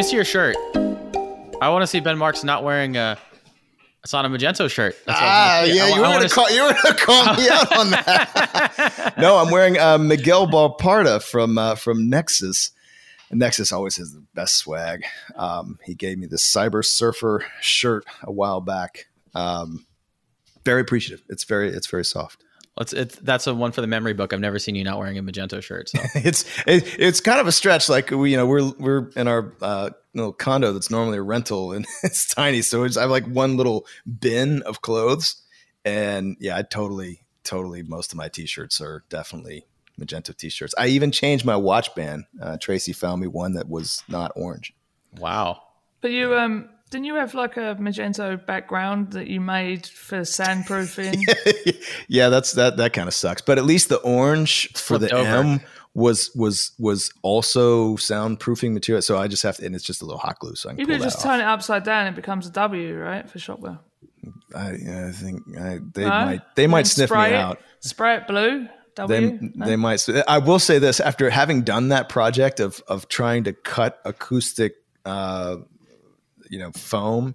me see your shirt. I want to see Ben Marks not wearing a. It's on a Magento shirt. That's ah, yeah, you were gonna call you were gonna call me out on that. no, I'm wearing uh, Miguel Balparda from uh, from Nexcess. Nexcess always has the best swag. Um, he gave me this Cyber Surfer shirt a while back. Um, very appreciative. It's very it's very soft. It's, it's that's a one for the memory book. I've never seen you not wearing a Magento shirt. So it's it, it's kind of a stretch. Like we, you know, we're we're in our uh, little condo that's normally a rental, and it's tiny. So it's, I have like one little bin of clothes, and yeah, I totally totally most of my t-shirts are definitely Magento t-shirts. I even changed my watch band. Uh, Tracy found me one that was not orange. Wow. But you um didn't you have like a Magento background that you made for sandproofing? yeah, that's that. That kind of sucks. But at least the orange for the over. M was was was also soundproofing material. So I just have to, and it's just a little hot glue. So I can you could just turn it upside down. It becomes a W, right, for Shopware. I, I think I, they no? might they might sniff me it, out. Spray it blue. W? They, no? they might. I will say this: after having done that project of of trying to cut acoustic uh, you know foam,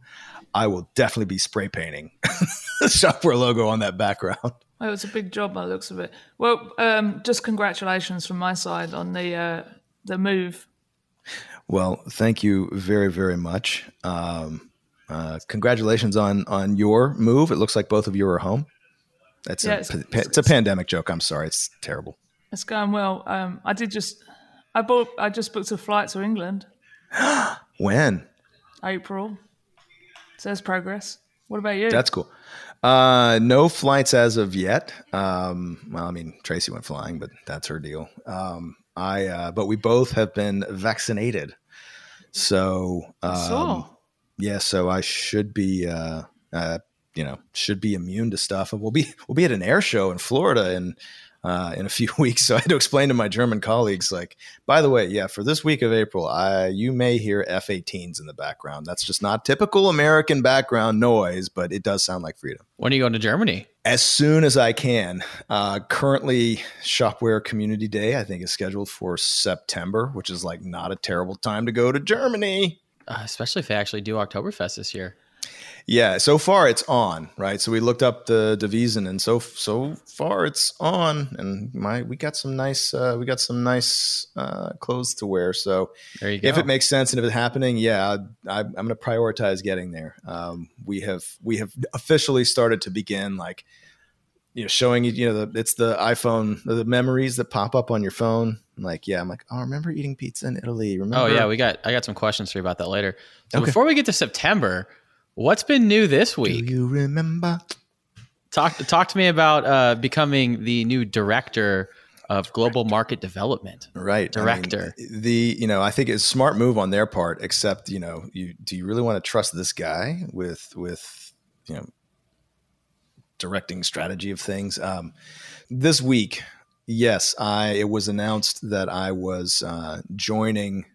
I will definitely be spray painting the Shopware logo on that background. Oh, it's a big job by the looks of it. Well, um, just congratulations from my side on the uh, the move. Well, thank you very very much. Um, uh, congratulations on on your move. It looks like both of you are home. That's yeah, a, it's, pa- it's, a pandemic joke. I'm sorry. It's terrible. It's going well. Um, I did just I bought I just booked a flight to England. when? April. Says progress. What about you? That's cool. Uh, no flights as of yet. Um, well, I mean, Tracy went flying, but that's her deal. Um, I, uh, but we both have been vaccinated. So, um, yeah, so I should be, uh, uh, you know, should be immune to stuff. And we'll be, we'll be at an air show in Florida and uh, in a few weeks. So I had to explain to my German colleagues, like, by the way, yeah, for this week of April, I, you may hear F 18s in the background. That's just not typical American background noise, but it does sound like freedom. When are you going to Germany? As soon as I can. Uh, currently, Shopware Community Day, I think, is scheduled for September, which is like not a terrible time to go to Germany. Uh, especially if they actually do Oktoberfest this year. Yeah, so far it's on, right? So we looked up the division, and so so far it's on, and my we got some nice uh, we got some nice uh, clothes to wear. So there you go. If it makes sense and if it's happening, yeah, I, am going to prioritize getting there. Um, we have we have officially started to begin like you know showing you you know the, it's the iPhone the memories that pop up on your phone. like yeah, I'm like oh remember eating pizza in Italy? Remember? Oh yeah, we got I got some questions for you about that later. So okay. before we get to September What's been new this week? Do you remember? Talk talk to me about uh, becoming the new director of global market development. Right, director. I mean, the you know I think it's a smart move on their part. Except you know you do you really want to trust this guy with with you know directing strategy of things? Um, this week, yes, I it was announced that I was uh, joining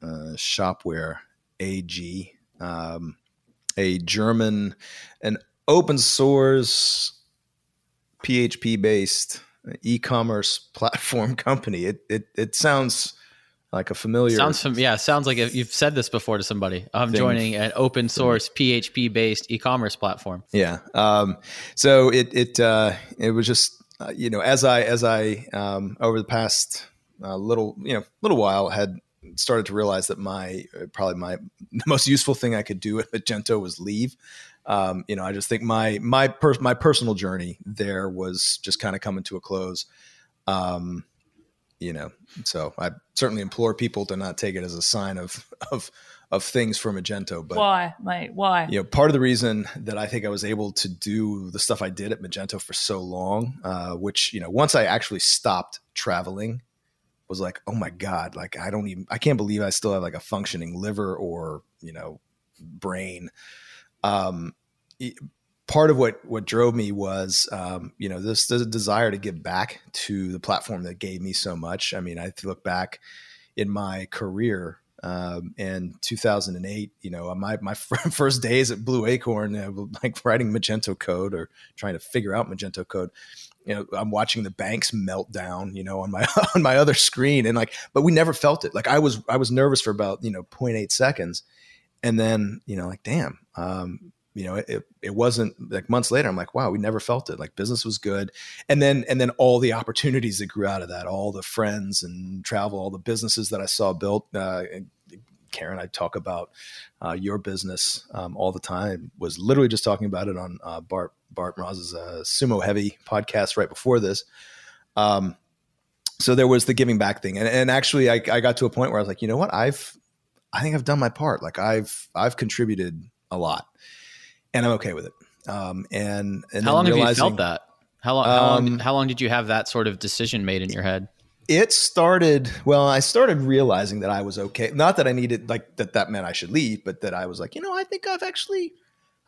uh, Shopware AG. Um, a German, an open source PHP based e-commerce platform company. It it it sounds like a familiar sounds from yeah sounds like you've said this before to somebody. I'm thing. joining an open source PHP based e-commerce platform. Yeah. Um, so it it uh, it was just uh, you know as I as I um, over the past uh, little you know little while had started to realize that my uh, probably my the most useful thing I could do at Magento was leave. Um, you know, I just think my my per- my personal journey there was just kind of coming to a close. Um, you know, so I certainly implore people to not take it as a sign of of of things for Magento. But why, mate? Why? You know, part of the reason that I think I was able to do the stuff I did at Magento for so long, uh, which you know, once I actually stopped traveling was like, oh my God, like I don't even, I can't believe I still have like a functioning liver or, you know, brain. Um, part of what, what drove me was, um, you know, this, this desire to give back to the platform that gave me so much. I mean, I look back in my career, um, in 2008, you know, my, my first days at Blue Acorn, uh, like writing Magento code or trying to figure out Magento code you know, I'm watching the banks melt down, you know, on my on my other screen, and like, but we never felt it. Like I was I was nervous for about you know 0.8 seconds, and then you know, like, damn, um, you know, it, it wasn't like months later. I'm like, wow, we never felt it. Like business was good, and then and then all the opportunities that grew out of that, all the friends and travel, all the businesses that I saw built. Uh, Karen, I talk about uh, your business um, all the time. Was literally just talking about it on uh, Bart Bart Mroz's uh, Sumo Heavy podcast right before this. Um, so there was the giving back thing, and, and actually, I, I got to a point where I was like, you know what, I've I think I've done my part. Like I've I've contributed a lot, and I'm okay with it. Um, and, and how long have you felt that? How long, how long? Um, how long did you have that sort of decision made in your head? it started well i started realizing that i was okay not that i needed like that that meant i should leave but that i was like you know i think i've actually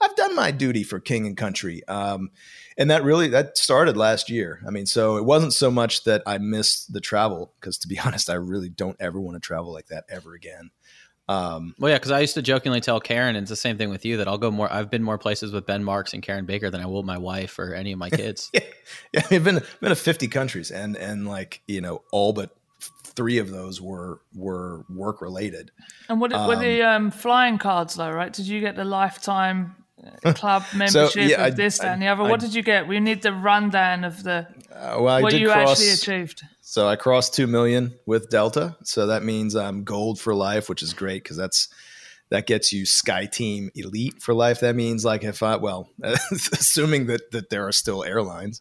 i've done my duty for king and country um, and that really that started last year i mean so it wasn't so much that i missed the travel because to be honest i really don't ever want to travel like that ever again um, well, yeah, because I used to jokingly tell Karen, and it's the same thing with you, that I'll go more. I've been more places with Ben Marks and Karen Baker than I will my wife or any of my kids. yeah, yeah, I've been been to fifty countries, and and like you know, all but three of those were were work related. And what um, were the um, flying cards though? Right? Did you get the lifetime club membership so, yeah, of this I, and the other? I, what did you get? We need the rundown of the uh, well, what you cross, actually achieved. So I crossed 2 million with Delta. So that means I'm gold for life, which is great because that's that gets you SkyTeam Elite for life. That means like if I well, assuming that that there are still airlines.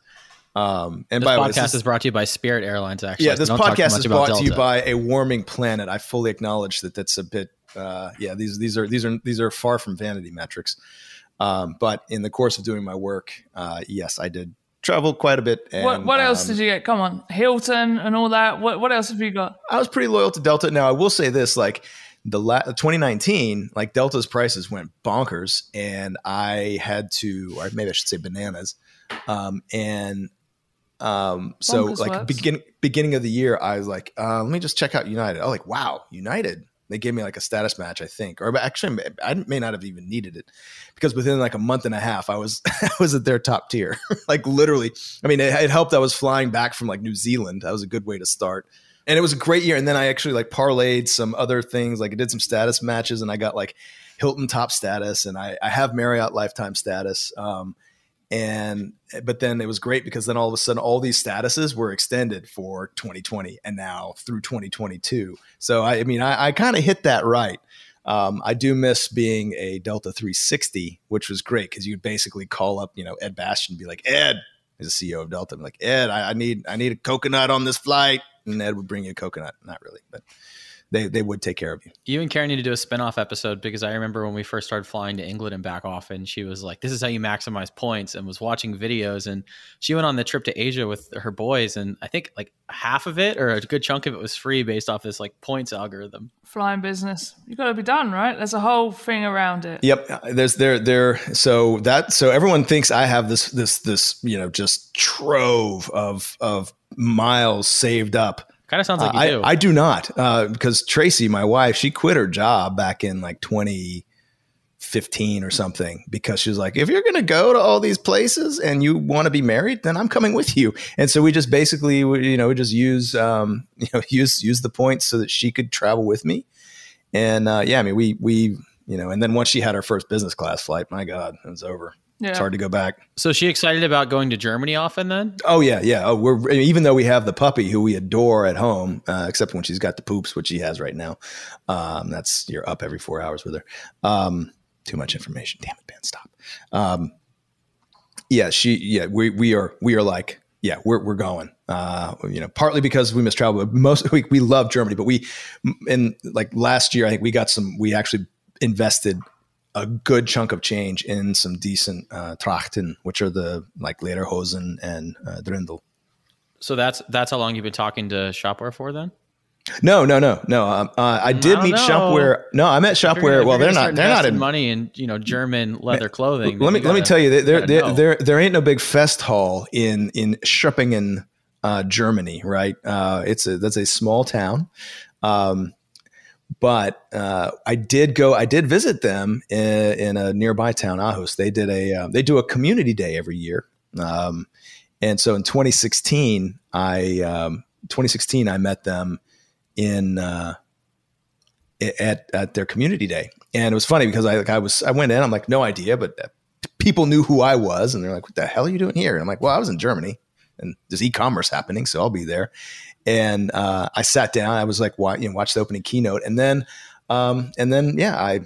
Um, and this by podcast this, is brought to you by Spirit Airlines. Actually, yeah, this podcast is brought to you by a warming planet. I fully acknowledge that that's a bit. Uh, yeah, these these are these are these are far from vanity metrics. Um, but in the course of doing my work, uh, yes, I did travel quite a bit. And, what what else um, did you get? Come on, Hilton and all that. What what else have you got? I was pretty loyal to Delta. Now I will say this, like the la- 2019, like Delta's prices went bonkers, and I had to, or maybe I should say bananas, um, and um, so bonkers like beginning beginning of the year, I was like, uh, let me just check out United. I was like, wow, United they gave me like a status match, I think, or actually, I may not have even needed it because within like a month and a half, I was I was at their top tier. like literally, I mean, it, it, helped. I was flying back from like New Zealand. That was a good way to start, and it was a great year. And then I actually like parlayed some other things. Like I did some status matches, and I got like Hilton top status, and I, I have Marriott lifetime status. Um, and but then it was great because then all of a sudden all these statuses were extended for 2020 and now through 2022 so i, I mean i, I kind of hit that right. Um, i do miss being a delta 360 which was great because you'd basically call up you know ed bastian and be like ed he's the ceo of delta I'm like ed I, I need i need a coconut on this flight. And ed would bring you a coconut. Not really but they they would take care of you. You and Karen need to do a spinoff episode because I remember when we first started flying to England and back often, she was like, "This is how you maximize points," and was watching videos. And she went on the trip to Asia with her boys, and I think like half of it or a good chunk of it was free based off this like points algorithm. Flying business, you got to be done, right? There's a whole thing around it. Yep, uh, there's there there. So that so everyone thinks I have this this this you know just trove of of miles saved up Kind of sounds like uh, you do. I, I do not, uh, because Tracy, my wife, she quit her job back in like 2015 or something because she was like, if you're going to go to all these places and you want to be married, then I'm coming with you. And so we just basically, you know, we just use, um, you know, use use the points so that she could travel with me. And uh, yeah, I mean, we we you know, and then once she had her first business class flight, my God, it was over. Yeah. It's hard to go back. So she excited about going to Germany often then? Oh yeah, yeah. Oh, we're even though we have the puppy who we adore at home, uh, except when she's got the poops, which she has right now. Um, that's you're up every four hours with her. Um, too much information. Damn it, Ben, stop. Um, yeah, she. Yeah, we we are we are like yeah, we're we're going. Uh, you know, partly because we miss travel, but most we we love Germany. But we in like last year, I think we got some. We actually invested a good chunk of change in some decent uh, trachten, which are the like lederhosen and uh, Dirndl. So that's that's how long you've been talking to Shopware for then? No, no, no, no. Um, uh, I did I meet know. Shopware. No, I met Shopware. Well, they're not. They're not in money in you know German leather clothing. Let me gotta, let me tell you, there there, there there ain't no big fest hall in in Schöppingen, uh, Germany. Right? Uh, it's a that's a small town. Um, but uh, I did go. I did visit them in, in a nearby town, Ahaus. They did a. Uh, they do a community day every year, um, And so in 2016, I um, 2016 I met them in uh, at at their community day, and it was funny because I like I was I went in I'm like no idea, but uh, people knew who I was, and they're like, "What the hell are you doing here?" And I'm like, "Well, I was in Germany, and there's e-commerce happening, so I'll be there." And uh, I sat down. I was like, "Why?" You know, watch the opening keynote, and then um, and then yeah, I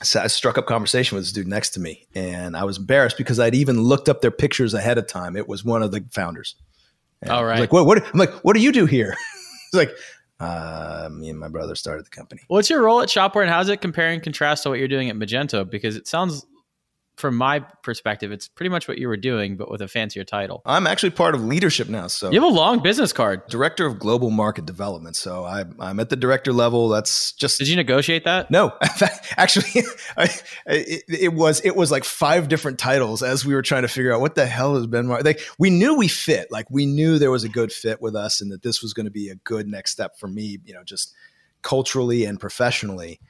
I struck up conversation with this dude next to me, and I was embarrassed because I'd even looked up their pictures ahead of time. It was one of the founders. And All right. Like what? What? I'm like, what do you do here? He's like, uh, me and my brother started the company. What's your role at Shopware, and how's it compare and contrast to what you're doing at Magento? Because it sounds from my perspective, it's pretty much what you were doing, but with a fancier title. I'm actually part of leadership now. So you have a long business card. Director of Global Market Development. So I, am at the director level. That's just. Did you negotiate that? No, actually, I, it, it, was it was like five different titles as we were trying to figure out what the hell has been. Like we knew we fit. Like we knew there was a good fit with us, and that this was going to be a good next step for me. You know, just culturally and professionally.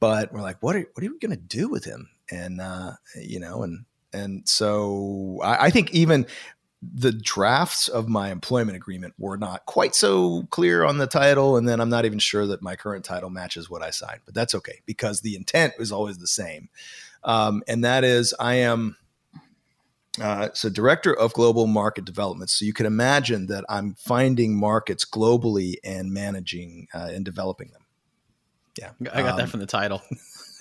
But we're like, what are what are we going to do with him? And uh, you know, and and so I, I think even the drafts of my employment agreement were not quite so clear on the title, and then I'm not even sure that my current title matches what I signed, but that's okay because the intent is always the same, um, and that is I am. Uh, so director of global market development. So you can imagine that I'm finding markets globally and managing uh, and developing them. Yeah, I got um, that from the title.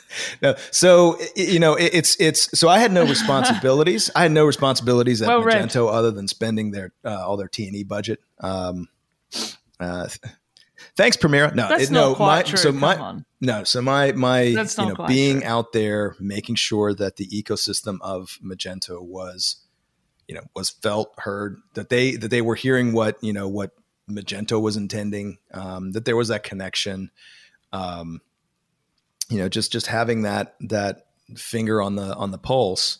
no, so you know it's it's so I had no responsibilities. I had no responsibilities at well, Magento other than spending their uh, all their T and E budget. Um, uh, thanks, Permira. No, it, no, my so Come my on. no, so my my you know being true. out there, making sure that the ecosystem of Magento was you know was felt heard that they that they were hearing what you know what Magento was intending, um, that there was that connection. Um, you know, just just having that that finger on the on the pulse.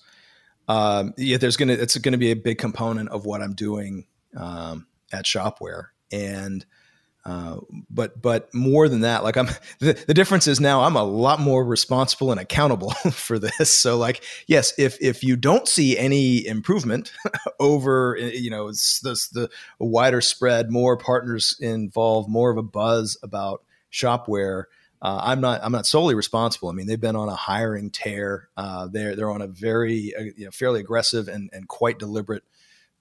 Um, yeah, there's gonna it's gonna be a big component of what I'm doing um, at Shopware, and uh, but but more than that, like I'm the, the difference is now I'm a lot more responsible and accountable for this. So like yes, if if you don't see any improvement over you know it's this the wider spread, more partners involved, more of a buzz about Shopware uh, I'm not I'm not solely responsible. I mean, they've been on a hiring tear. Uh, they're they're on a very uh, you know, fairly aggressive and and quite deliberate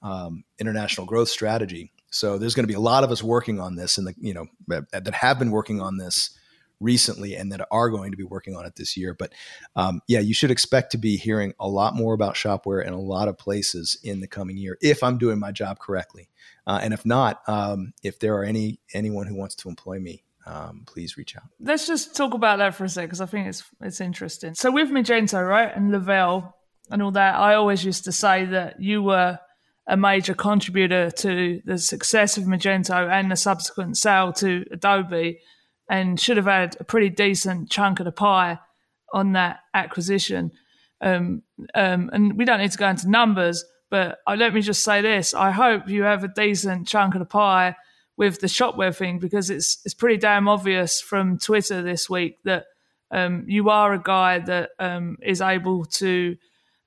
um, international growth strategy. So there's going to be a lot of us working on this, and the you know that have been working on this recently and that are going to be working on it this year. But um, yeah, you should expect to be hearing a lot more about Shopware in a lot of places in the coming year if I'm doing my job correctly. Uh, and if not, um, if there are any anyone who wants to employ me, um, please reach out. Let's just talk about that for a sec because I think it's it's interesting. So with Magento, right, and Lavelle and all that, I always used to say that you were a major contributor to the success of Magento and the subsequent sale to Adobe, and should have had a pretty decent chunk of the pie on that acquisition. Um, um, and we don't need to go into numbers, but uh, let me just say this: I hope you have a decent chunk of the pie with the shopware thing because it's it's pretty damn obvious from Twitter this week that um, you are a guy that um, is able to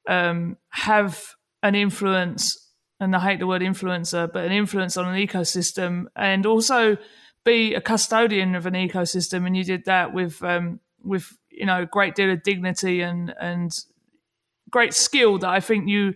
um, have an influence, and I hate the word influencer, but an influence on an ecosystem, and also be a custodian of an ecosystem. And you did that with um, with you know a great deal of dignity and and great skill that I think you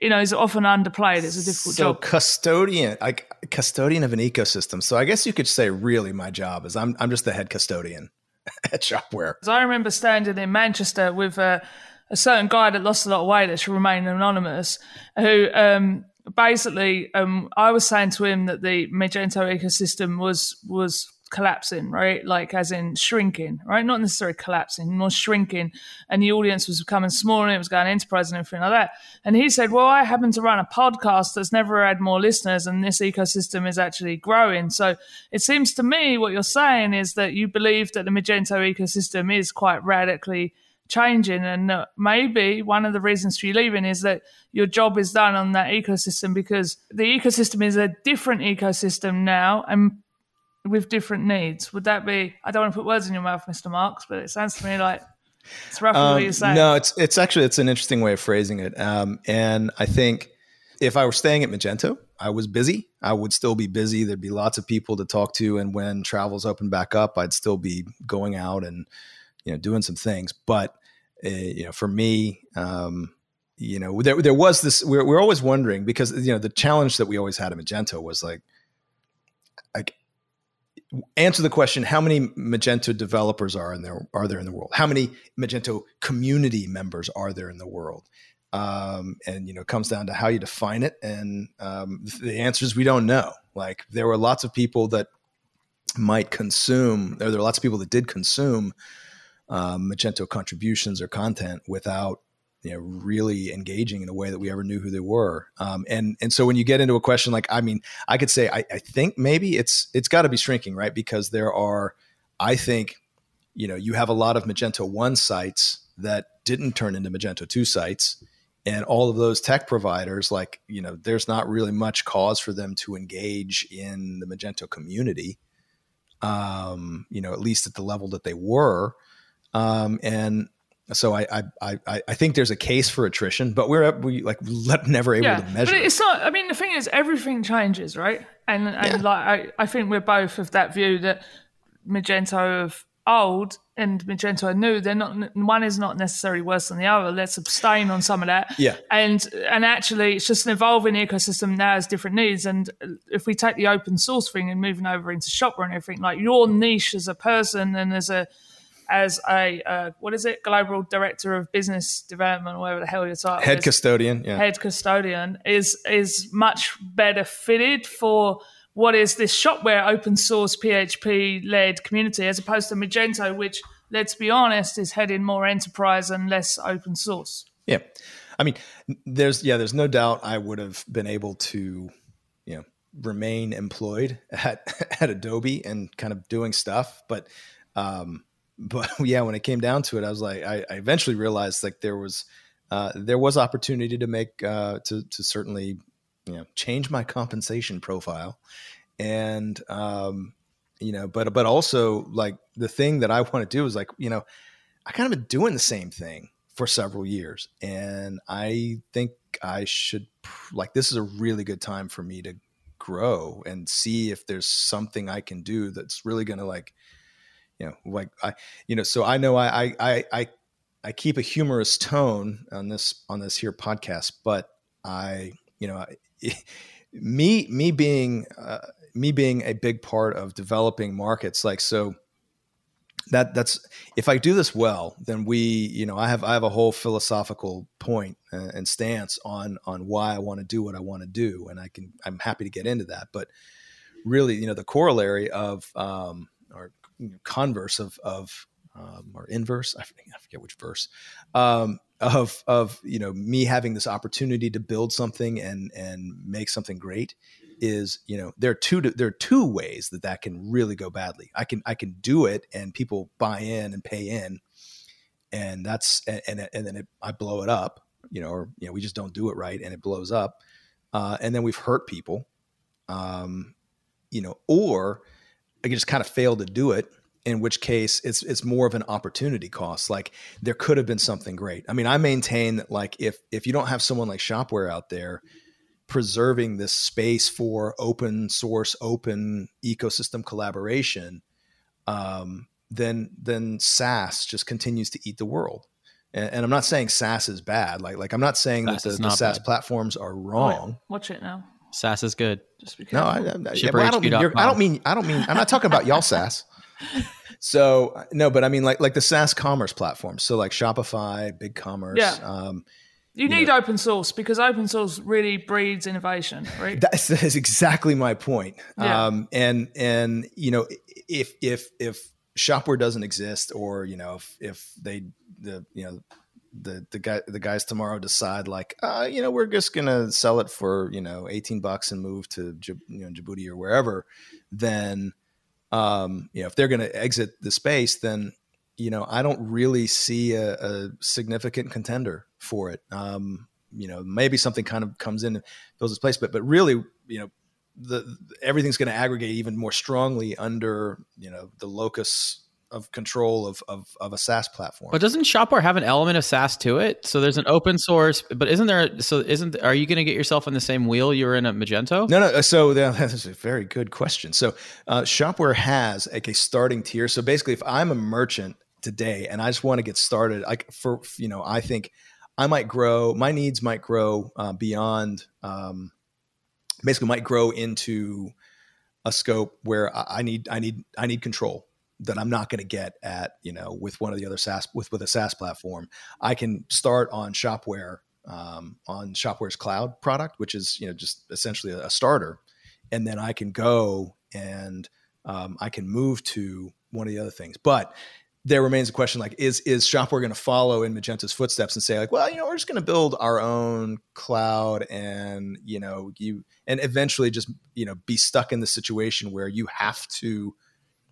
you know, is often underplayed. It's a difficult so job. So custodian, like custodian of an ecosystem. So I guess you could say, really, my job is I'm I'm just the head custodian at Shopware. I remember standing in Manchester with a, a, certain guy that lost a lot of weight that should remain anonymous, who um, basically um, I was saying to him that the Magento ecosystem was was collapsing, right? Like as in shrinking, right? Not necessarily collapsing, more shrinking. And the audience was becoming smaller and it was going enterprise and everything like that. And he said, Well, I happen to run a podcast that's never had more listeners and this ecosystem is actually growing. So it seems to me what you're saying is that you believe that the Magento ecosystem is quite radically changing and maybe one of the reasons for you leaving is that your job is done on that ecosystem because the ecosystem is a different ecosystem now and with different needs. Would that be? I don't want to put words in your mouth, Mr. Marks, but it sounds to me like it's roughly um, what you're saying. No, it's it's actually it's an interesting way of phrasing it, um, and I think if I were staying at Magento, I was busy. I would still be busy. There'd be lots of people to talk to, and when travels open back up, I'd still be going out and you know doing some things. But uh, you know, for me, um, you know, there there was this. We're we're always wondering because you know the challenge that we always had at Magento was like, like answer the question: How many Magento developers are in there? Are there in the world? How many Magento community members are there in the world? Um, and you know, it comes down to how you define it. And um, the answer is we don't know. Like there were lots of people that might consume, there are lots of people that did consume um, Magento contributions or content without you know really engaging in a way that we ever knew who they were. Um, and and so when you get into a question like i mean i could say i, I think maybe it's it's got to be shrinking right? Because there are i think you know you have a lot of magento 1 sites that didn't turn into magento 2 sites. And all of those tech providers like you know there's not really much cause for them to engage in the magento community um, you know at least at the level that they were. Um, and so I, I I I think there's a case for attrition, but we're we like never able yeah, to measure. But it's not. I mean, the thing is, everything changes, right? And and yeah. like I, I think we're both of that view that Magento of old and Magento new, they're not. One is not necessarily worse than the other. Let's abstain on some of that. Yeah. And and actually, it's just an evolving ecosystem now has different needs. And if we take the open source thing and moving over into Shopware and everything, like your niche as a person and as a as a uh, what is it, global director of business development, or whatever the hell your title head is, custodian, yeah. head custodian is is much better fitted for what is this shopware open source PHP led community as opposed to Magento, which let's be honest is heading more enterprise and less open source. Yeah, I mean, there's yeah, there's no doubt I would have been able to, you know, remain employed at at Adobe and kind of doing stuff, but um, but yeah, when it came down to it, I was like, I, I eventually realized like there was uh, there was opportunity to make uh, to to certainly you know change my compensation profile, and um, you know, but but also like the thing that I want to do is like you know, I kind of been doing the same thing for several years, and I think I should like this is a really good time for me to grow and see if there's something I can do that's really going to like you know, like I, you know, so I know I, I, I, I keep a humorous tone on this, on this here podcast, but I, you know, I, me, me being, uh, me being a big part of developing markets, like, so that that's, if I do this well, then we, you know, I have, I have a whole philosophical point and stance on, on why I want to do what I want to do. And I can, I'm happy to get into that, but really, you know, the corollary of, um, or converse of of um, or inverse I forget, I forget which verse um, of of you know me having this opportunity to build something and and make something great is you know there are two there are two ways that that can really go badly. I can i can do it and people buy in and pay in and that's and and, and then it, i blow it up you know or you know we just don't do it right and it blows up uh, and then we've hurt people um, you know or I just kind of failed to do it in which case it's it's more of an opportunity cost like there could have been something great. I mean i maintain that like if if you don't have someone like shopware out there preserving this space for open source open ecosystem collaboration um, then then SaaS just continues to eat the world. And, and, I'm not saying SaaS is bad like like I'm not saying SaaS that the, the SaaS bad. platforms are wrong. watch it now SaaS is good. Just because. No, I, I, yeah, I, don't mean, I don't mean. I don't mean. I'm not talking about y'all SaaS. So no, but I mean like like the SaaS commerce platforms. So like Shopify, BigCommerce. Yeah. Um, you, you need know, open source because open source really breeds innovation, right? That's, that is exactly my point. Yeah. Um, and and you know if if if Shopware doesn't exist, or you know if if they the you know the the guy the guys tomorrow decide like uh, you know we're just gonna sell it for you know 18 bucks and move to you know Djibouti or wherever then um, you know if they're gonna exit the space then you know I don't really see a, a significant contender for it. Um, you know maybe something kind of comes in and fills its place but but really you know the everything's going to aggregate even more strongly under you know the locus of control of, of of a SaaS platform. But doesn't Shopware have an element of SaaS to it? So there's an open source, but isn't there? So isn't are you going to get yourself in the same wheel you're in at Magento? No, no. So that's a very good question. So uh, Shopware has like a starting tier. So basically, if I'm a merchant today and I just want to get started, like for you know, I think I might grow. My needs might grow uh, beyond. Um, basically, might grow into a scope where I need I need I need control that I'm not going to get at you know with one of the other SaaS with with a SaaS platform. I can start on Shopware um, on Shopware's cloud product, which is you know just essentially a, a starter, and then I can go and um, I can move to one of the other things. But there remains a question like is is Shopware going to follow in Magento's footsteps and say like, well, you know, we're just going to build our own cloud and you know you and eventually just you know be stuck in the situation where you have to.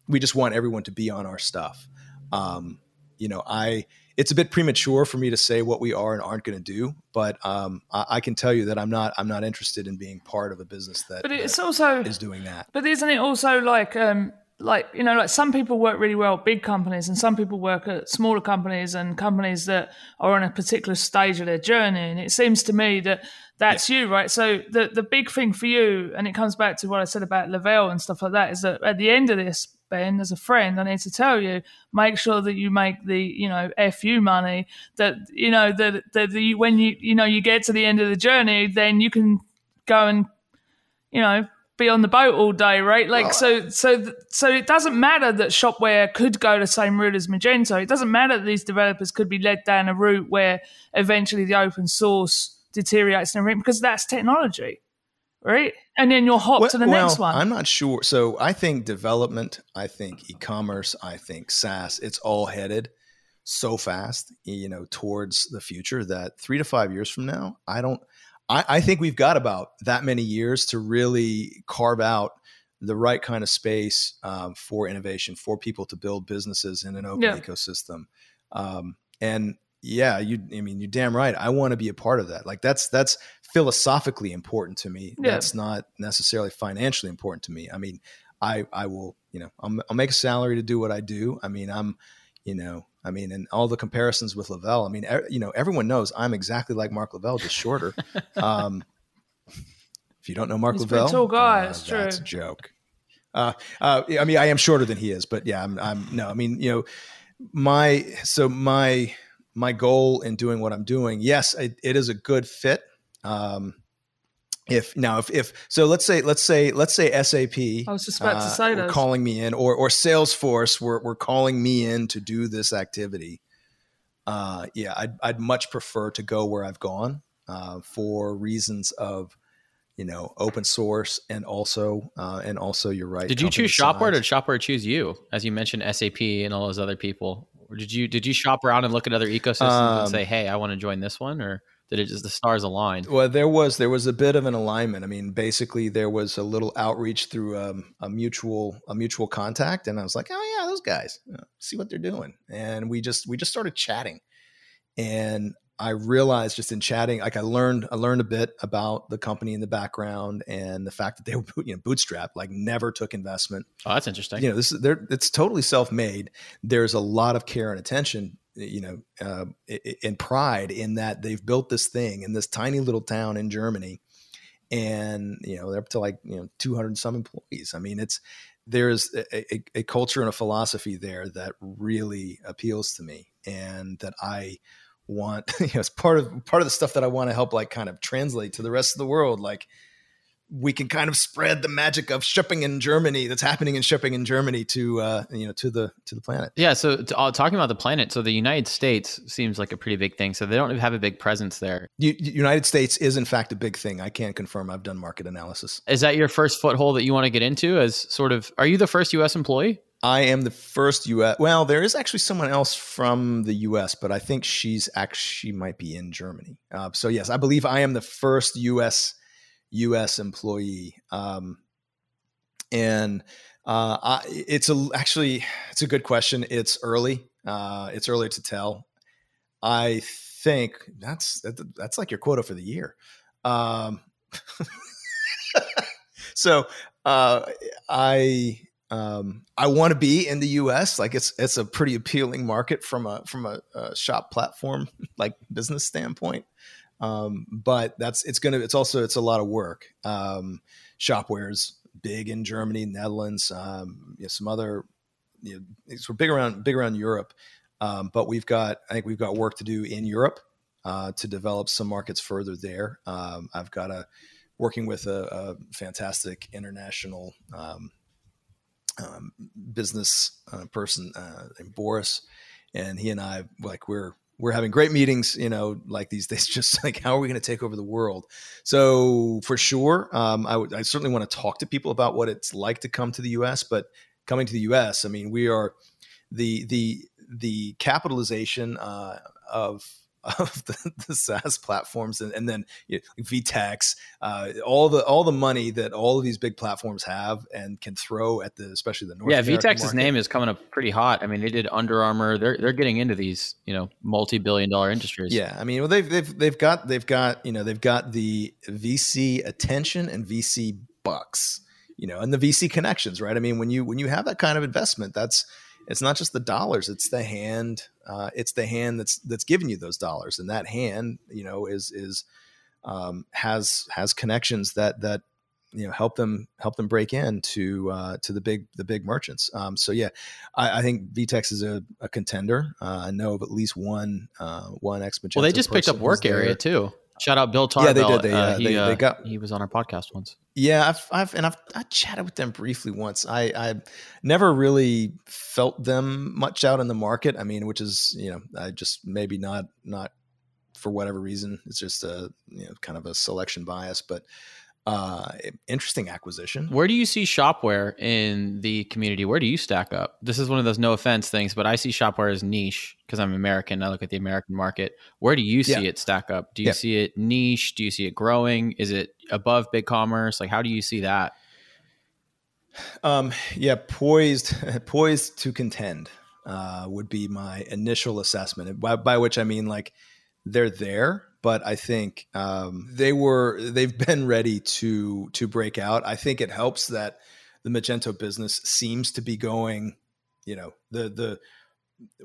We just want everyone to be on our stuff. Um, you know, I it's a bit premature for me to say what we are and aren't going to do, but um, I, I, can tell you that I'm not I'm not interested in being part of a business that. But it's that also is doing that. But isn't it also like um, like you know like some people work really well at big companies and some people work at smaller companies and companies that are on a particular stage of their journey and it seems to me that that's yeah. you right so the the big thing for you and it comes back to what i said about Lavelle and stuff like that is that at the end of this ben as a friend i need to tell you make sure that you make the you know fu money that you know that that the, when you you know you get to the end of the journey then you can go and you know be on the boat all day, right? Like, so, so, so it doesn't matter that Shopware could go the same route as Magento. It doesn't matter that these developers could be led down a route where eventually the open source deteriorates and everything because that's technology, right? And then you'll hop well, to the well, next one. I'm not sure. So I think development, I think e-commerce, I think SaaS, it's all headed so fast, you know, towards the future that three to five years from now, I don't – I, I think we've got about that many years to really carve out the right kind of space um, for innovation for people to build businesses in an open yeah. ecosystem. Um, and yeah, you, I mean, you're damn right. I want to be a part of that. Like that's, that's philosophically important to me. Yeah. That's not necessarily financially important to me. I mean, I, I will, you know, I'll, I'll make a salary to do what I do. I mean, I'm, you know, I mean, and all the comparisons with Lavelle. I mean, er, you know, everyone knows I'm exactly like Mark Lavelle, just shorter. um, if you don't know Mark He's Lavelle, tall guy. Uh, that's true. That's a joke. Uh, uh, I mean, I am shorter than he is, but yeah, I'm, I'm no. I mean, you know, my so my my goal in doing what I'm doing, yes, it, it is a good fit. Um, if now if, if so let's say let's say let's say sap i was just about uh, to say that calling me in or or salesforce were, were calling me in to do this activity uh, yeah I'd, I'd much prefer to go where i've gone uh, for reasons of you know open source and also uh, and also you're right did you choose shopware or did shopware choose you? As you mentioned sap and all those other people. Or did you did you shop around and look at other ecosystems um, and say hey i want to join this one or did it just the stars aligned? Well, there was there was a bit of an alignment. I mean, basically there was a little outreach through um, a mutual a mutual contact, and I was like, oh yeah, those guys, you know, see what they're doing, and we just we just started chatting, and I realized just in chatting, like I learned I learned a bit about the company in the background and the fact that they were you know bootstrapped, like never took investment. Oh, that's interesting. You know, this is they're it's totally self made. There's a lot of care and attention you know, uh, and pride in that they've built this thing in this tiny little town in Germany, and you know they're up to like you know 200 some employees. I mean, it's there's a, a, a culture and a philosophy there that really appeals to me, and that I want. You know, it's part of part of the stuff that I want to help like kind of translate to the rest of the world, like we can kind of spread the magic of shipping in Germany that's happening in shipping in Germany to uh, you know to the to the planet. Yeah. So to, uh, talking about the planet, so the United States seems like a pretty big thing. So they don't have a big presence there. U- United States is in fact a big thing. I can confirm. I've done market analysis. Is that your first foothold that you want to get into? As sort of, are you the first U.S. employee? I am the first U.S. Well, there is actually someone else from the U.S., but I think she's actually she might be in Germany. Uh, so yes, I believe I am the first U.S U.S. employee. Um, and uh, I, it's a, actually it's a good question. It's early. Uh, it's early to tell. I think that's that, that's like your quota for the year. Um, so uh, I Um, I want to be in the U.S. Like it's it's a pretty appealing market from a from a, a shop platform like business standpoint. Um, but that's it's gonna it's also it's a lot of work. Um, Shopware's big in Germany, Netherlands, um, you know, some other. You know, we're big around big around Europe, um, but we've got I think we've got work to do in Europe uh, to develop some markets further there. Um, I've got a working with a, a fantastic international um, um, business uh, person uh, named Boris, and he and I like we're we're having great meetings, you know, like these days, just like how are we going to take over the world? So for sure, um, I certainly want to talk to people about what it's like to come to the U.S. But coming to the U.S., I mean, we are the the the capitalization uh, of of the, the SaaS platforms, and, and then you know, VTEX, uh, all the all the money that all of these big platforms have and can throw at the especially the North. Yeah, American VTEX's market. name is coming up pretty hot. I mean, they did Under Armour. They're they're getting into these you know multi billion dollar industries. Yeah, I mean, well, they've they've they've got they've got you know they've got the VC attention and VC bucks, you know, and the VC connections, right? I mean, when you when you have that kind of investment, that's it's not just the dollars it's the hand uh, it's the hand that's that's giving you those dollars. And that hand you know is is um, has has connections that that you know help them help them break in to uh, to the big the big merchants. Um, so yeah I, I, think VTEX is a, a contender. Uh, I know of at least one uh, one ex well they just picked up WorkArea too Shout out Bill Tarbell. Yeah, they did. They, uh, he, they, they, uh, got. He was on our podcast once. Yeah, I've, I've and I've I chatted with them briefly once. I I never really felt them much out in the market. I mean, which is you know I just maybe not not for whatever reason. It's just a you know kind of a selection bias, but uh, interesting acquisition. Where do you see Shopware in the community? Where do you stack up? This is one of those no offense things, but I see Shopware as niche because I'm American. I look at the American market. Where do you see yeah. it stack up? Do you yeah. see it niche? Do you see it growing? Is it above big commerce? Like, how do you see that? Um, yeah, poised, poised to contend uh, would be my initial assessment. By, by which I mean like they're there, but I think um, they were they've been ready to to break out. I think it helps that the Magento business seems to be going, you know, the the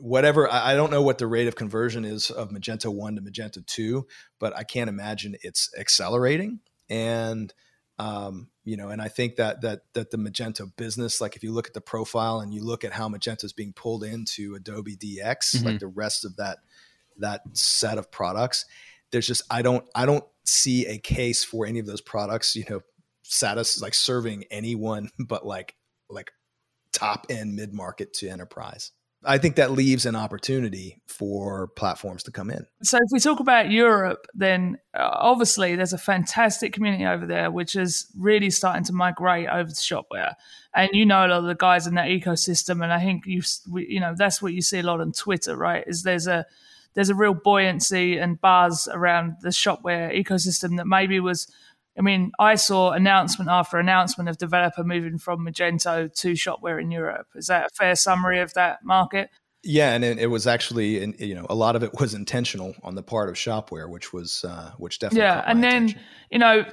whatever I don't know what the rate of conversion is of Magento 1 to Magento 2, but I can't imagine it's accelerating and um, you know, and I think that that that the Magento business, like if you look at the profile and you look at how Magento is being pulled into Adobe DX, mm-hmm. like the rest of that that set of products, there's just I don't I don't see a case for any of those products, you know, satis like serving anyone but like like top end mid market to enterprise. I think that leaves an opportunity for platforms to come in. So, if we talk about Europe, then uh, obviously there's a fantastic community over there, which is really starting to migrate over to Shopware. And you know a lot of the guys in that ecosystem, and I think you you know that's what you see a lot on Twitter, right? Is there's a there's a real buoyancy and buzz around the shopware ecosystem that maybe was I mean, I saw announcement after announcement of developer moving from Magento to shopware in Europe. Is that a fair summary of that market? Yeah, and it, it was actually, you know, a lot of it was intentional on the part of Shopware, which was, uh, which definitely. Yeah, and then attention. you know,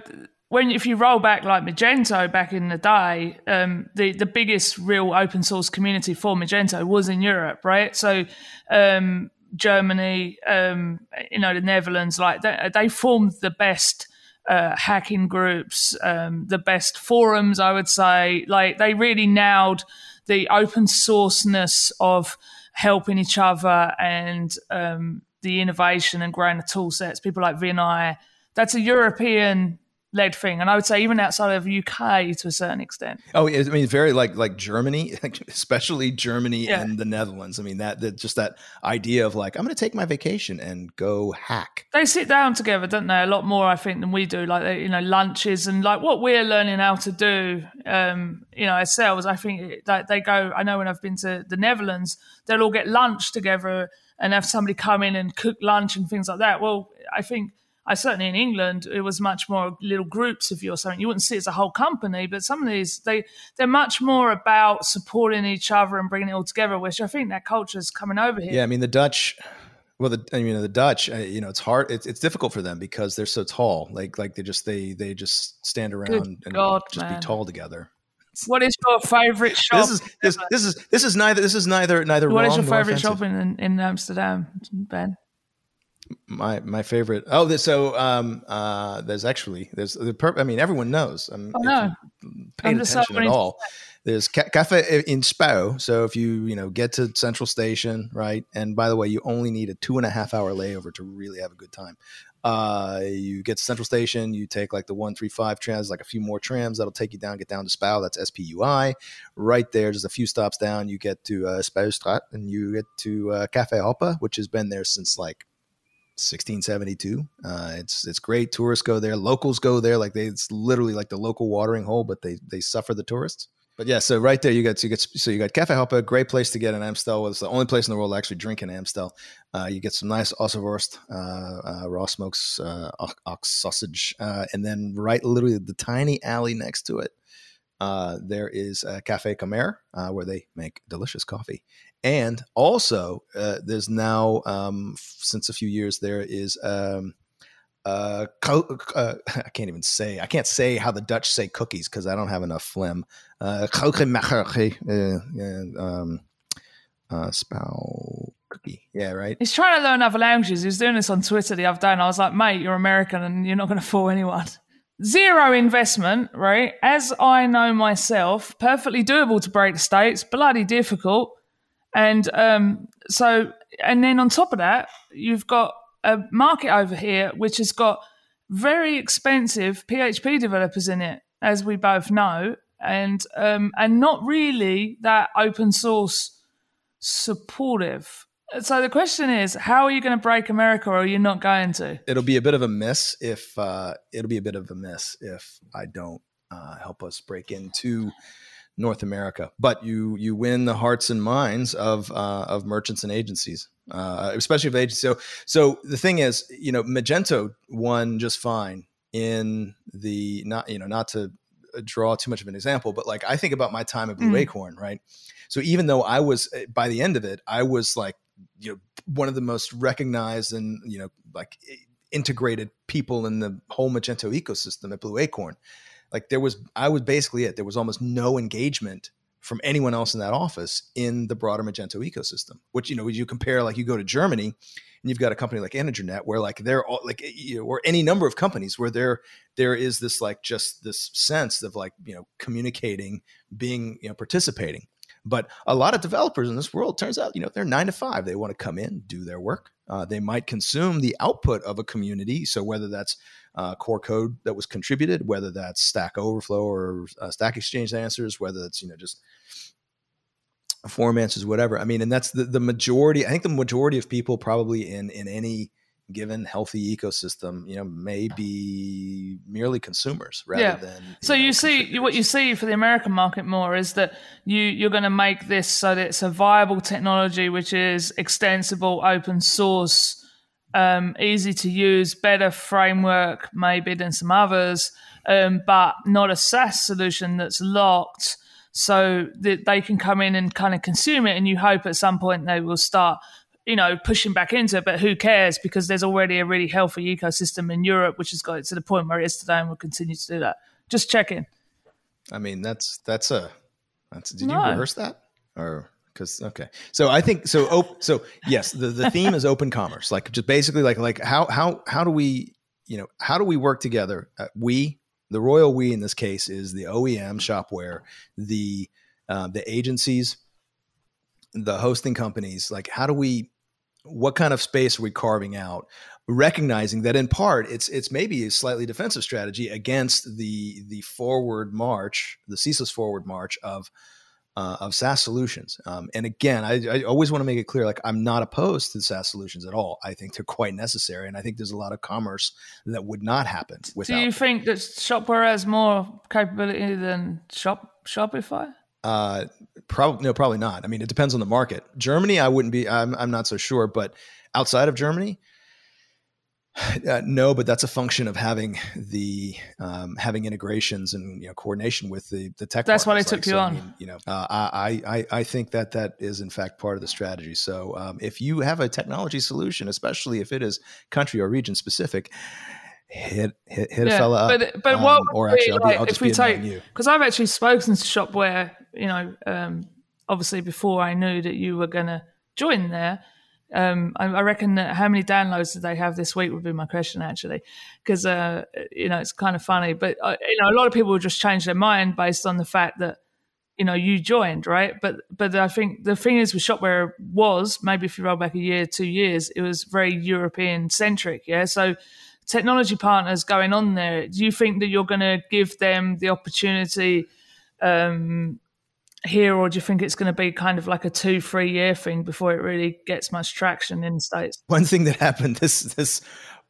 when if you roll back like Magento back in the day, um, the the biggest real open source community for Magento was in Europe, right? So um, Germany, um, you know, the Netherlands, like they, they formed the best uh, hacking groups, um, the best forums, I would say. Like they really nailed the open sourceness of helping each other and um, the innovation and growing the tool sets. People like Vinai. That's a European led thing, and I would say even outside of UK to a certain extent. Oh, I mean, very like like Germany, especially Germany yeah. and the Netherlands. I mean, that, that just that idea of like I'm going to take my vacation and go hack. They sit down together, don't they? A lot more, I think, than we do. Like they, you know, lunches and like what we're learning how to do. Um, you know, ourselves. I think that they go. I know when I've been to the Netherlands, they'll all get lunch together and have somebody come in and cook lunch and things like that. Well, I think I certainly in England it was much more little groups of you or something. You wouldn't see it as a whole company, but some of these they they're much more about supporting each other and bringing it all together. Which I think that culture is coming over here. Yeah, I mean the Dutch. Well, the I mean the Dutch, uh, you know, it's hard. It's, it's difficult for them because they're so tall. Like like they just they they just stand around Good and God, just man. be tall together. what is your favorite shop? This is this, this is this is neither this is neither neither. What is your favorite offensive. shop in, in Amsterdam, Ben? My my favorite. Oh, this, so um uh there's actually there's the per- I mean everyone knows. Um, Oh, no. Paying I'm attention at all. There's ca- cafe in Spui. So if you you know get to Central Station, right? And by the way, you only need a two and a half hour layover to really have a good time. Uh, you get to Central Station, you take like the one three five trams, like a few more trams that'll take you down, get down to Spui. That's S P U I. Right there, just a few stops down, you get to uh, Spuistraat, and you get to uh, Cafe Hoppe, which has been there since like 1672. Uh, it's it's great. Tourists go there. Locals go there. Like they, it's literally like the local watering hole, but they they suffer the tourists. But yeah, so right there you got you get so you got Cafe Hoppe, great place to get an Amstel. It's the only place in the world to actually drink an Amstel. Uh, you get some nice Ossenworst, uh, uh, raw smokes, uh, ox- sausage, uh, and then right literally the tiny alley next to it, uh, there is a Cafe Comer where they make delicious coffee. And also, uh, there's now um, since a few years there is um, uh, co- uh, I can't even say I can't say how the Dutch say cookies because I don't have enough phlegm. Uh, uh, um, uh, spow cookie, yeah, right. He's trying to learn other languages. He was doing this on Twitter the other day, and I was like, mate, you're American and you're not going to fool anyone. Zero investment, right? As I know myself, perfectly doable to break the states, bloody difficult. And um, so, and then on top of that, you've got a market over here which has got very expensive PHP developers in it, as we both know, and um, and not really that open source supportive. So the question is, how are you going to break America, or are you not going to? It'll be a bit of a miss if uh, it'll be a bit of a miss if I don't uh, help us break into North America. But you you win the hearts and minds of uh, of merchants and agencies, uh, especially of agencies. So so the thing is, you know, Magento won just fine in the not you know not to draw too much of an example, but like I think about my time at Blue Mm. Acorn, right? So even though I was eh, by the end of it, I was like you know one of the most recognized and you know like integrated people in the whole Magento ecosystem at Blue Acorn. Like there was, I was basically it. There was almost no engagement from anyone else in that office in the broader Magento ecosystem. Which you know, you compare like you go to Germany and you've got a company like integer_net where like they're all like eh, you know, or any number of companies where there there is this like just this sense of like you know communicating, being you know participating. But a lot of developers in this world turns out, you know, they're nine to five. They want to come in, do their work. Uh, they might consume the output of a community. So whether that's uh, core code that was contributed, whether that's Stack Overflow or uh, Stack Exchange answers, whether it's you know just form answers, whatever. I mean, and that's the the majority. I think the majority of people probably in in any given healthy ecosystem, you know, may be merely consumers rather Yeah. than. So know, you see, what you see for the American market more is that you you're going to make this so that it's a viable technology, which is extensible, open source, um, easy to use, better framework maybe than some others, um, but not a SaaS solution that's locked. So that they can come in and kind of consume it, and you hope at some point they will start, you know, pushing back into it. But who cares? Because there's already a really healthy ecosystem in Europe, which has got it to the point where it is today, and will continue to do that. Just checking. I mean, that's that's a that's. Did you rehearse that or? Because okay, so I think so. Op, so yes, the, the theme is open commerce. Like just basically like like how how how do we you know how do we work together? Uh, we the royal we in this case is the OEM shopware, the uh, the agencies, the hosting companies. Like how do we? What kind of space are we carving out? recognizing that in part it's it's maybe a slightly defensive strategy against the the forward march, the ceaseless forward march of uh, of SaaS solutions. Um, and again, I, I always want to make it clear, like I'm not opposed to SaaS solutions at all. I think they're quite necessary, and I think there's a lot of commerce that would not happen Do you them. think that Shopware has more capability than Shop Shopify? Uh, probably no, probably not. I mean, it depends on the market. Germany, I wouldn't be. I'm, I'm not so sure, but outside of Germany, uh, no. But that's a function of having the um, having integrations and you know coordination with the the tech. That's why they partners. took Like, you so, I on. mean, you know, uh, I, I I think that that is in fact part of the strategy. So um, if you have a technology solution, especially if it is country or region specific. Hit hit, hit yeah, a fella up. But, but what um, or actually, I'll, be, I'll just if we take because I've actually spoken to Shopware, you know, um, obviously before I knew that you were going to join there. Um, I, I, reckon that how many downloads did they have this week would be my question actually, because uh, you know it's kind of funny. But uh, you know, a lot of people just change their mind based on the fact that you know you joined, right? But but I think the thing is with Shopware was maybe if you roll back a year, two years, it was very European centric, yeah. So technology partners going on there, do you think that you're going to give them the opportunity? Um, here, or do you think it's going to be kind of like a two, three year thing before it really gets much traction in the states? One thing that happened this this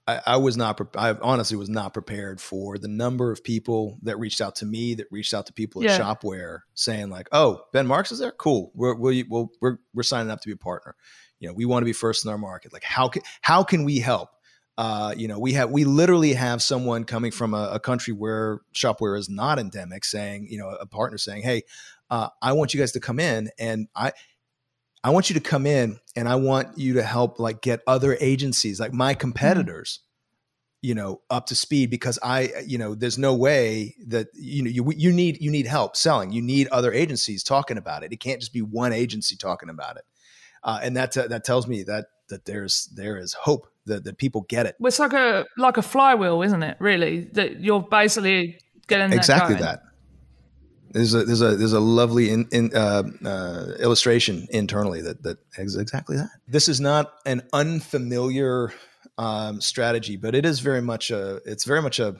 I, I was not I honestly was not prepared for the number of people that reached out to me that reached out to people at yeah. Shopware saying like, "Oh, Ben Marks is there? Cool. We're we will we're we're signing up to be a partner. You know, we want to be first in our market. Like, how can how can we help?" Uh, you know, we have we literally have someone coming from a, a, country where shopware is not endemic, saying, you know, a partner saying, "Hey, uh, I want you guys to come in and I I want you to come in and I want you to help like get other agencies like my mm-hmm. competitors you know up to speed because I you know there's no way that you know you you need you need help selling. You need other agencies talking about it. It can't just be one agency talking about it. Uh, and that that tells me that that there's there is hope that, that people get it it's like a like a flywheel isn't it really that you're basically getting exactly that, that there's a there's a there's a lovely in, in, uh, uh, illustration internally that that is exactly that. This is not an unfamiliar um, strategy, but it is very much a it's very much a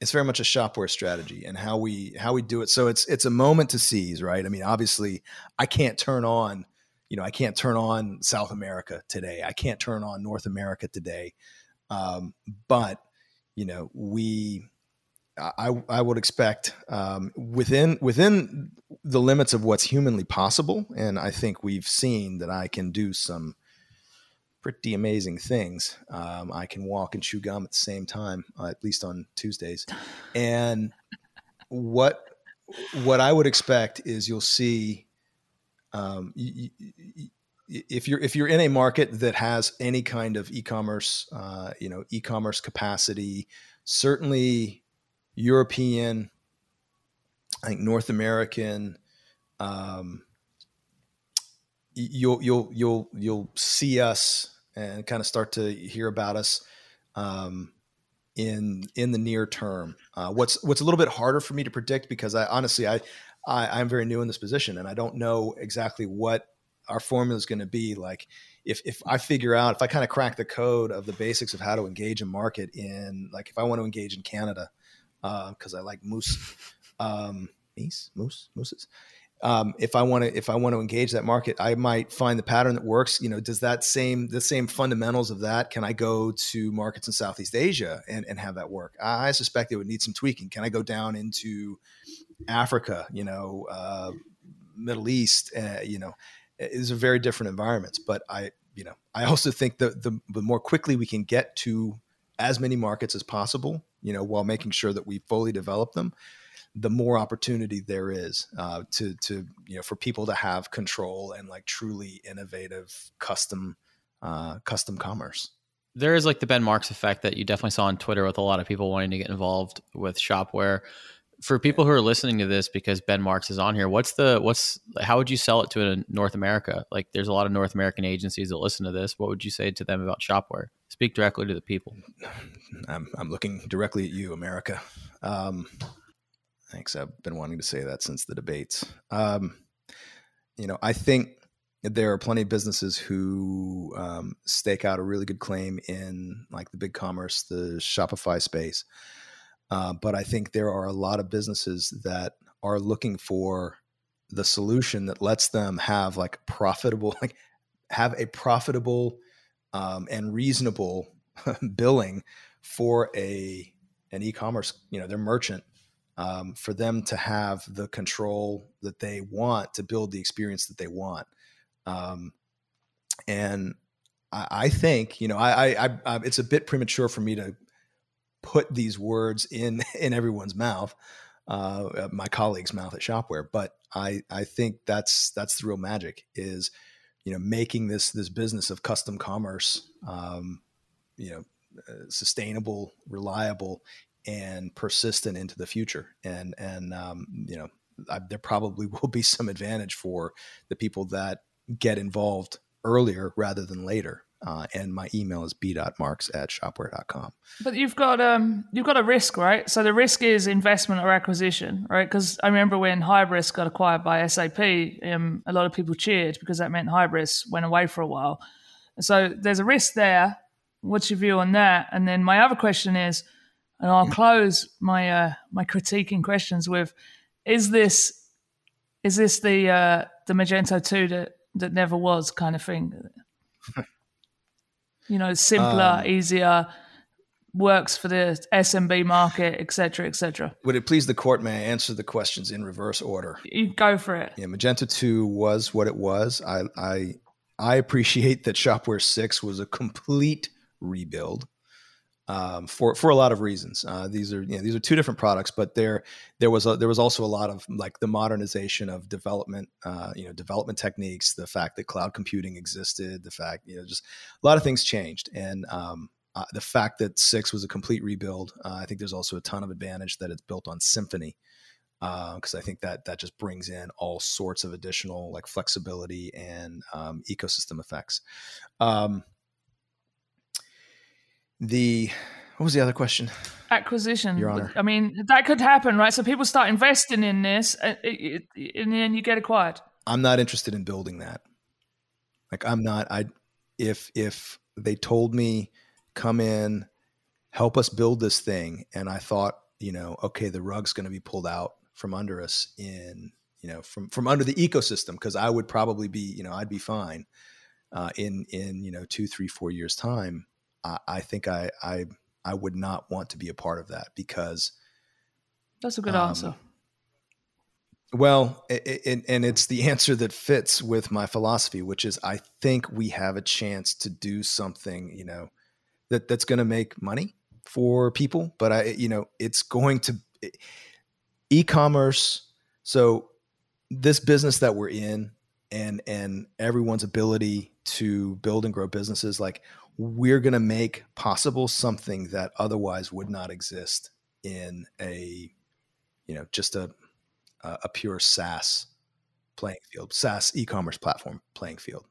it's very much a shopware strategy and how we how we do it. So it's it's a moment to seize, right? I mean, obviously, I can't turn on you know I can't turn on South America today. I can't turn on North America today, um, but you know we I, I would expect um, within within the limits of what's humanly possible, and I think we've seen that I can do some pretty amazing things. Um, I can walk and chew gum at the same time, uh, at least on Tuesdays. And what what I would expect is you'll see um, if you're if you're in a market that has any kind of e-commerce, uh, you know, e-commerce capacity, certainly European, I think North American. Um, you'll you'll you'll you'll see us and kind of start to hear about us um, in in the near term. Uh, what's what's a little bit harder for me to predict because I honestly I, I I'm very new in this position and I don't know exactly what our formula is going to be. Like if if I figure out if I kind of crack the code of the basics of how to engage a market in like if I want to engage in Canada because uh, I like moose, um, moose, moose, mooses. Um, if I want to, if I want to engage that market, I might find the pattern that works. You know, does that same the same fundamentals of that? Can I go to markets in Southeast Asia and, and have that work? I suspect it would need some tweaking. Can I go down into Africa? You know, uh, Middle East. Uh, you know, is a very different environments. But I, you know, I also think that the the more quickly we can get to as many markets as possible, you know, while making sure that we fully develop them, the more opportunity there is uh, to to you know for people to have control and like truly innovative custom uh, custom commerce. There is like the Ben Marks effect that you definitely saw on Twitter with a lot of people wanting to get involved with Shopware. For people who are listening to this because Ben Marks is on here, what's the what's how would you sell it to a North America? Like, there's a lot of North American agencies that listen to this. What would you say to them about Shopware? Speak directly to the people. I'm, I'm looking directly at you, America. Um, thanks. I've been wanting to say that since the debates. Um, you know, I think there are plenty of businesses who um, stake out a really good claim in like the big commerce, the Shopify space. Uh, but I think there are a lot of businesses that are looking for the solution that lets them have like profitable, like have a profitable um, and reasonable billing for a an e-commerce, you know, their merchant, um, for them to have the control that they want to build the experience that they want. Um, and I, I, think, you know, I, I, I, it's a bit premature for me to put these words in in everyone's mouth, uh, my colleague's mouth at Shopware, but I, I think that's that's the real magic is, you know, making this this business of custom commerce, um, you know, uh, sustainable, reliable, and persistent into the future. And and um, you know, I, there probably will be some advantage for the people that get involved earlier rather than later. Uh, and my email is b.marks at shopware.com. But you've got um you've got a risk, right? So the risk is investment or acquisition, right? Because I remember when Hybris got acquired by SAP, um, a lot of people cheered because that meant Hybris went away for a while. So there's a risk there. What's your view on that? And then my other question is, and I'll close my uh, my critiquing questions with, is this is this the uh, the Magento two that that never was kind of thing? you know, simpler, um, easier, works for the SMB market, etc., etc. Would it please the court? May I answer the questions in reverse order? You go for it. Yeah, Magento two was what it was. I I I appreciate that Shopware 6 was a complete rebuild um, for for a lot of reasons. Uh, these are you know, these are two different products, but there there was a, there was also a lot of like the modernization of development, uh, you know, development techniques. The fact that cloud computing existed, the fact you know, just a lot of things changed, and um, uh, the fact that six was a complete rebuild. Uh, I think there's also a ton of advantage that it's built on Symfony. because uh, I think that that just brings in all sorts of additional like flexibility and um, ecosystem effects. Um, the what was the other question? Acquisition. Your Honor. I mean, that could happen, right? So people start investing in this, and, and then you get acquired. I'm not interested in building that. Like I'm not. I if if they told me come in, help us build this thing, and I thought you know, okay, the rug's going to be pulled out from under us in you know from from under the ecosystem because I would probably be you know I'd be fine uh, in in you know two three four years time. I, I think I I I would not want to be a part of that because that's a good um, answer. Well, it, it, and it's the answer that fits with my philosophy, which is I think we have a chance to do something, you know, that that's going to make money for people, but I, you know, it's going to. E-commerce so this business that we're in and and everyone's ability to build and grow businesses like we're going to make possible something that otherwise would not exist in a you know just a a pure SaaS playing field, SaaS e-commerce platform playing field.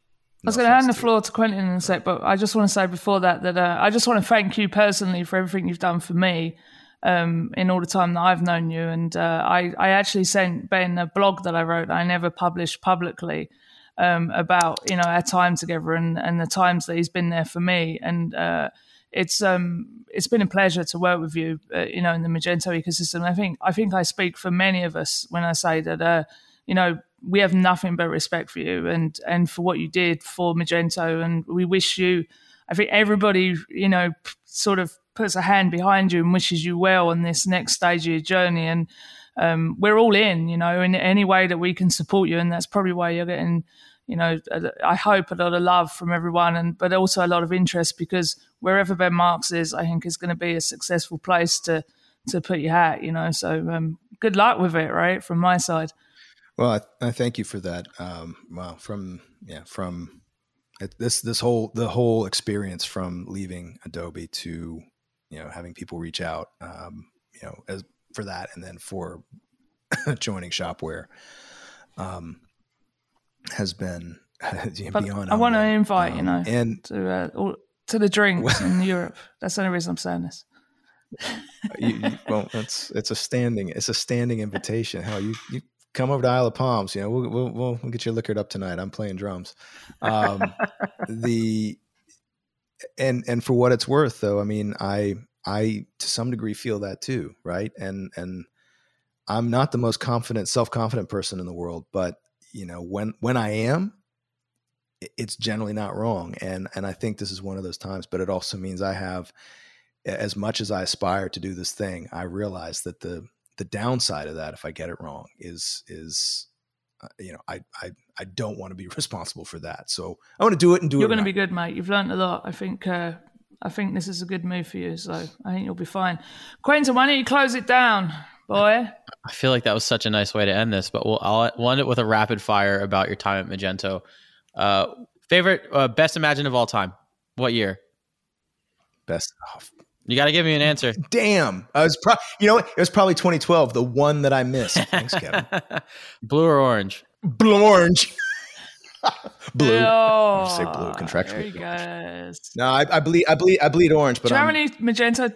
No I was going to hand the floor to Quentin in a sec, but I just want to say before that that uh, I just want to thank you personally for everything you've done for me um, in all the time that I've known you. And uh, I, I actually sent Ben a blog that I wrote. I never published publicly um, about you know our time together and, and the times that he's been there for me. And uh, it's um, it's been a pleasure to work with you. Uh, you know, in the Magento ecosystem. I think I think I speak for many of us when I say that. Uh, you know, we have nothing but respect for you and and for what you did for Magento, and we wish you. I think everybody, you know, sort of puts a hand behind you and wishes you well on this next stage of your journey. And um, we're all in, you know, in any way that we can support you. And that's probably why you're getting, you know, I hope a lot of love from everyone, and but also a lot of interest because wherever Ben Marks is, I think is going to be a successful place to to put your hat, you know. So um, good luck with it, right, from my side. Well, I, I thank you for that. Um, well, from yeah, from this this whole the whole experience from leaving Adobe to you know having people reach out um, you know as for that and then for joining shopware um, has been beyond i want to invite um, you know and to uh, to the drinks in europe that's the only reason i'm saying this you, you, well it's it's a standing it's a standing invitation hell you you come over to Isle of Palms. You know, we'll we'll we'll, we'll get you liquored up tonight. I'm playing drums. Um, the and and for what it's worth though i mean i i to some degree feel that too right and and i'm not the most confident self-confident person in the world but you know when when i am it's generally not wrong and and i think this is one of those times but it also means i have as much as i aspire to do this thing i realize that the the downside of that if i get it wrong is is uh, you know, I, I, I don't want to be responsible for that. So I want to do it and do You're it. You're going to be good, mate. You've learned a lot. I think, uh, I think this is a good move for you. So I think you'll be fine. Quentin, why don't you close it down, boy? I feel like that was such a nice way to end this, but we'll, I'll end it with a rapid fire about your time at Magento. Uh, favorite, uh, best Imagine of all time. What year? Best. Oh, You got to give me an answer. damn. I was pro- you know what? It was probably 2012, the one that I missed. Thanks, Kevin. Blue or orange? Blue orange. blue. Oh, say blue contractually. There you go. No, I, I bleed. I bleed. I bleed orange, but Do you have I'm any Magento,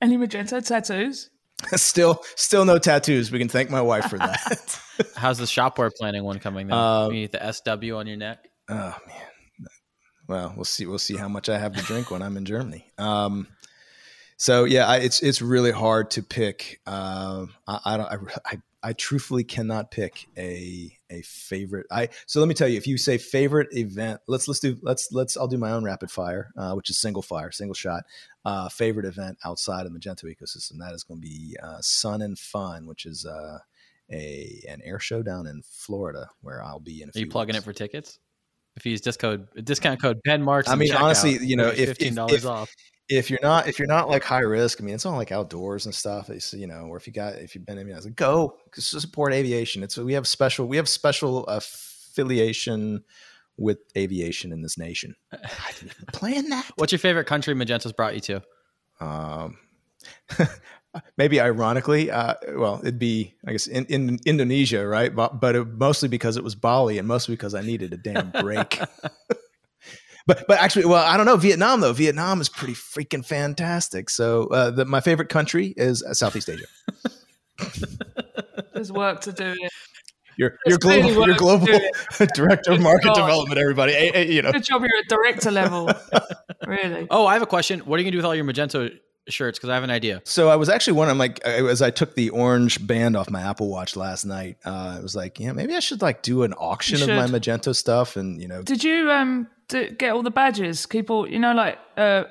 any Magento tattoos? still, still no tattoos. We can thank my wife for that. How's the shopware planning one coming? Then Uh, you need the SW on your neck. oh man. Well, we'll see. We'll see how much I have to drink when I'm in Germany. Um, so yeah, I, it's it's really hard to pick. Um, I, I don't. I, I I truthfully cannot pick a a favorite. I so let me tell you. If you say favorite event, let's let's do let's let's. I'll do my own rapid fire, uh, which is single fire, single shot. Uh, favorite event outside of Magento ecosystem. That is going to be uh, Sun and Fun, which is uh, a an air show down in Florida where I'll be in. A Are you plugging weeks. it for tickets? If you use discount discount code Ben Marks, I mean, honestly, you know, if- fifteen if- dollars off. If you're not if you're not like high risk, I mean, it's all like outdoors and stuff. It's you know, or if you got if you've been immunized, go support aviation. It's we have special we have special affiliation with aviation in this nation. I didn't even plan that. What's your favorite country Magento's brought you to? Um, maybe ironically, uh, well, it'd be I guess in, in Indonesia, right? But, but it, mostly because it was Bali, and mostly because I needed a damn break. but but actually, well, I don't know Vietnam though. Vietnam is pretty freaking fantastic. So uh, the, my favorite country is uh, Southeast Asia. There's work to do. Here. Your There's your global clearly your work global director of market God. development. Everybody, Eh, eh, you know. Good job you're at director level. really. Oh, I have a question. What are you gonna do with all your Magento shirts? Because I have an idea. So I was actually wondering, like, as I took the orange band off my Apple Watch last night, uh, I was like, yeah, maybe I should like do an auction of my. Magento stuff, and you know, Did you um d get all the badges? Keep all you know, like uh,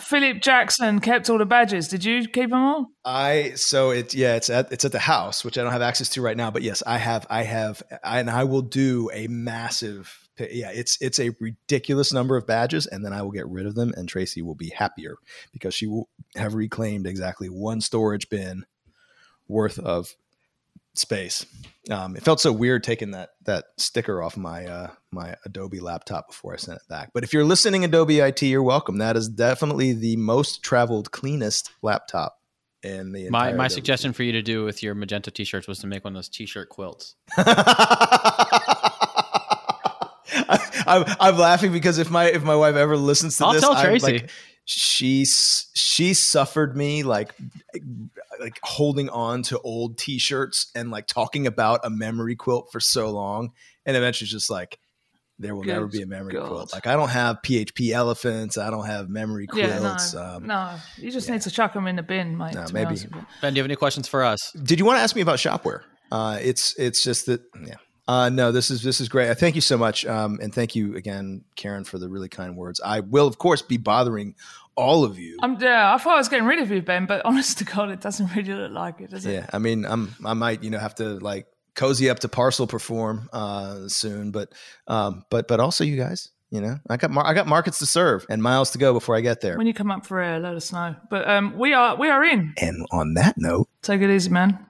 Philip Jackson kept all the badges. Did you keep them all? I so it yeah, it's at it's at the house, which I don't have access to right now, but yes, I have I have, and I will do a massive. Yeah, it's it's a ridiculous number of badges, and then I will get rid of them, and Tracy will be happier because she will have reclaimed exactly one storage bin worth of space. Um, it felt so weird taking that that sticker off my uh, my Adobe laptop before I sent it back. But if you're listening, Adobe IT, you're welcome. That is definitely the most traveled, cleanest laptop in the My my Adobe suggestion for you to do with your Magento t-shirts was to make one of those t-shirt quilts. I, I'm, I'm laughing because if my if my wife ever listens to I'll this, tell I'm Tracy. like, she's she suffered me like like holding on to old T-shirts and like talking about a memory quilt for so long, and eventually just like there will never be a memory God. quilt. Like I don't have PHP elephants, I don't have memory Yeah, quilts. no, um, no. You just need to chuck them in the bin, mate. No, maybe. honest with you. Ben, do you have any questions for us? Did you want to ask me about shopware? Uh, it's it's just that yeah. Uh, no, this is this is great. Uh, Thank you so much, um, and thank you again, Karen, for the really kind words. I will, of course, be bothering all of you. I'm, yeah, I thought I was getting rid of you, Ben, but honest to God, it doesn't really look like it, does it? yeah, I mean, I'm I might you know have to like cozy up to parcel perform uh, soon, but um, but but also you guys, you know, I got mar- I got markets to serve and miles to go before I get there. When you come up for air, let us know. But um, we are we are in. And on that note, Take it easy, man.